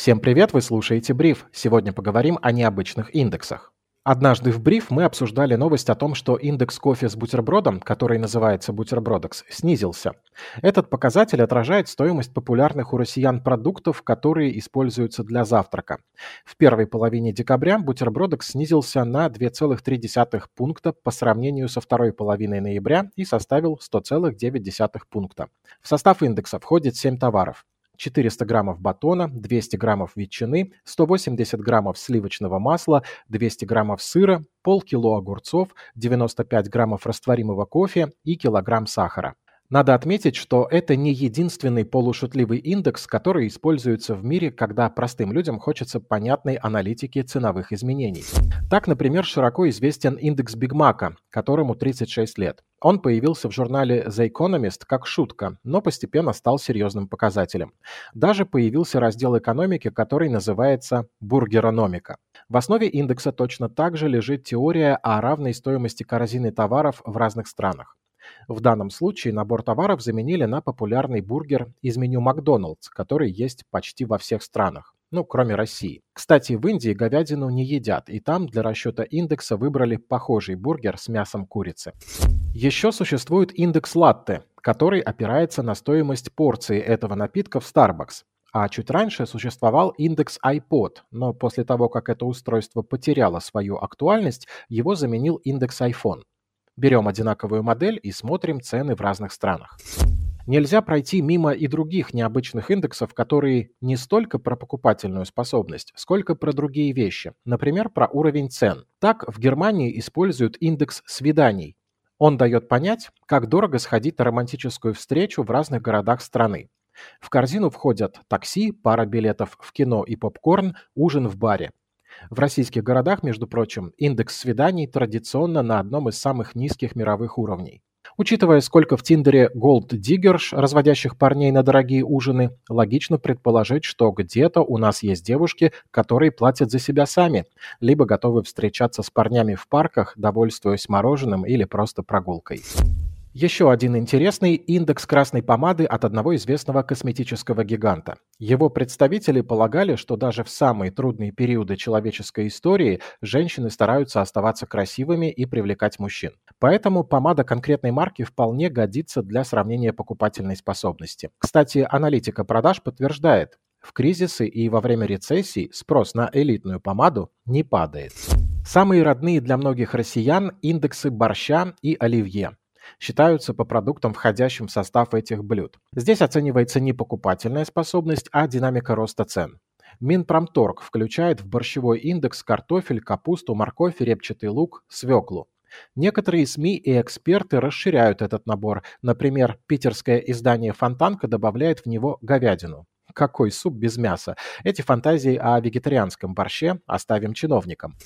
Всем привет, вы слушаете Бриф. Сегодня поговорим о необычных индексах. Однажды в бриф мы обсуждали новость о том, что индекс кофе с бутербродом, который называется бутербродекс, снизился. Этот показатель отражает стоимость популярных у россиян продуктов, которые используются для завтрака. В первой половине декабря бутербродекс снизился на 2,3 пункта по сравнению со второй половиной ноября и составил 100,9 пункта. В состав индекса входит 7 товаров. 400 граммов батона, 200 граммов ветчины, 180 граммов сливочного масла, 200 граммов сыра, полкило огурцов, 95 граммов растворимого кофе и килограмм сахара. Надо отметить, что это не единственный полушутливый индекс, который используется в мире, когда простым людям хочется понятной аналитики ценовых изменений. Так, например, широко известен индекс Бигмака, которому 36 лет. Он появился в журнале The Economist как шутка, но постепенно стал серьезным показателем. Даже появился раздел экономики, который называется «бургерономика». В основе индекса точно так же лежит теория о равной стоимости корзины товаров в разных странах. В данном случае набор товаров заменили на популярный бургер из меню Макдоналдс, который есть почти во всех странах. Ну, кроме России. Кстати, в Индии говядину не едят, и там для расчета индекса выбрали похожий бургер с мясом курицы. Еще существует индекс латте, который опирается на стоимость порции этого напитка в Starbucks. А чуть раньше существовал индекс iPod, но после того, как это устройство потеряло свою актуальность, его заменил индекс iPhone. Берем одинаковую модель и смотрим цены в разных странах. Нельзя пройти мимо и других необычных индексов, которые не столько про покупательную способность, сколько про другие вещи. Например, про уровень цен. Так, в Германии используют индекс свиданий. Он дает понять, как дорого сходить на романтическую встречу в разных городах страны. В корзину входят такси, пара билетов в кино и попкорн, ужин в баре. В российских городах, между прочим, индекс свиданий традиционно на одном из самых низких мировых уровней. Учитывая, сколько в Тиндере голд-диггерш, разводящих парней на дорогие ужины, логично предположить, что где-то у нас есть девушки, которые платят за себя сами, либо готовы встречаться с парнями в парках, довольствуясь мороженым или просто прогулкой. Еще один интересный индекс красной помады от одного известного косметического гиганта. Его представители полагали, что даже в самые трудные периоды человеческой истории женщины стараются оставаться красивыми и привлекать мужчин. Поэтому помада конкретной марки вполне годится для сравнения покупательной способности. Кстати, аналитика продаж подтверждает, в кризисы и во время рецессий спрос на элитную помаду не падает. Самые родные для многих россиян индексы борща и оливье считаются по продуктам, входящим в состав этих блюд. Здесь оценивается не покупательная способность, а динамика роста цен. Минпромторг включает в борщевой индекс картофель, капусту, морковь, репчатый лук, свеклу. Некоторые СМИ и эксперты расширяют этот набор. Например, питерское издание «Фонтанка» добавляет в него говядину. Какой суп без мяса? Эти фантазии о вегетарианском борще оставим чиновникам.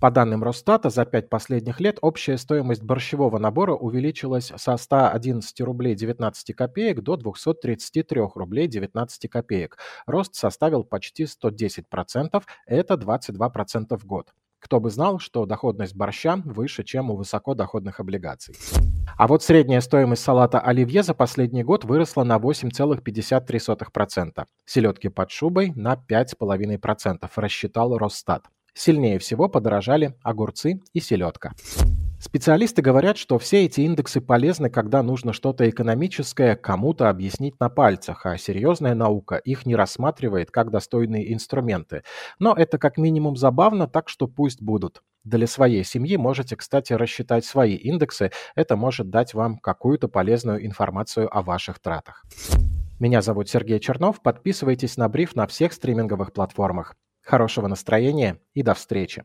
По данным Росстата, за пять последних лет общая стоимость борщевого набора увеличилась со 111 рублей 19 копеек до 233 рублей 19 копеек. Рост составил почти 110%, это 22% в год. Кто бы знал, что доходность борща выше, чем у высокодоходных облигаций. А вот средняя стоимость салата оливье за последний год выросла на 8,53%. Селедки под шубой на 5,5%, рассчитал Росстат. Сильнее всего подорожали огурцы и селедка. Специалисты говорят, что все эти индексы полезны, когда нужно что-то экономическое кому-то объяснить на пальцах, а серьезная наука их не рассматривает как достойные инструменты. Но это как минимум забавно, так что пусть будут. Для своей семьи можете, кстати, рассчитать свои индексы. Это может дать вам какую-то полезную информацию о ваших тратах. Меня зовут Сергей Чернов. Подписывайтесь на бриф на всех стриминговых платформах. Хорошего настроения и до встречи!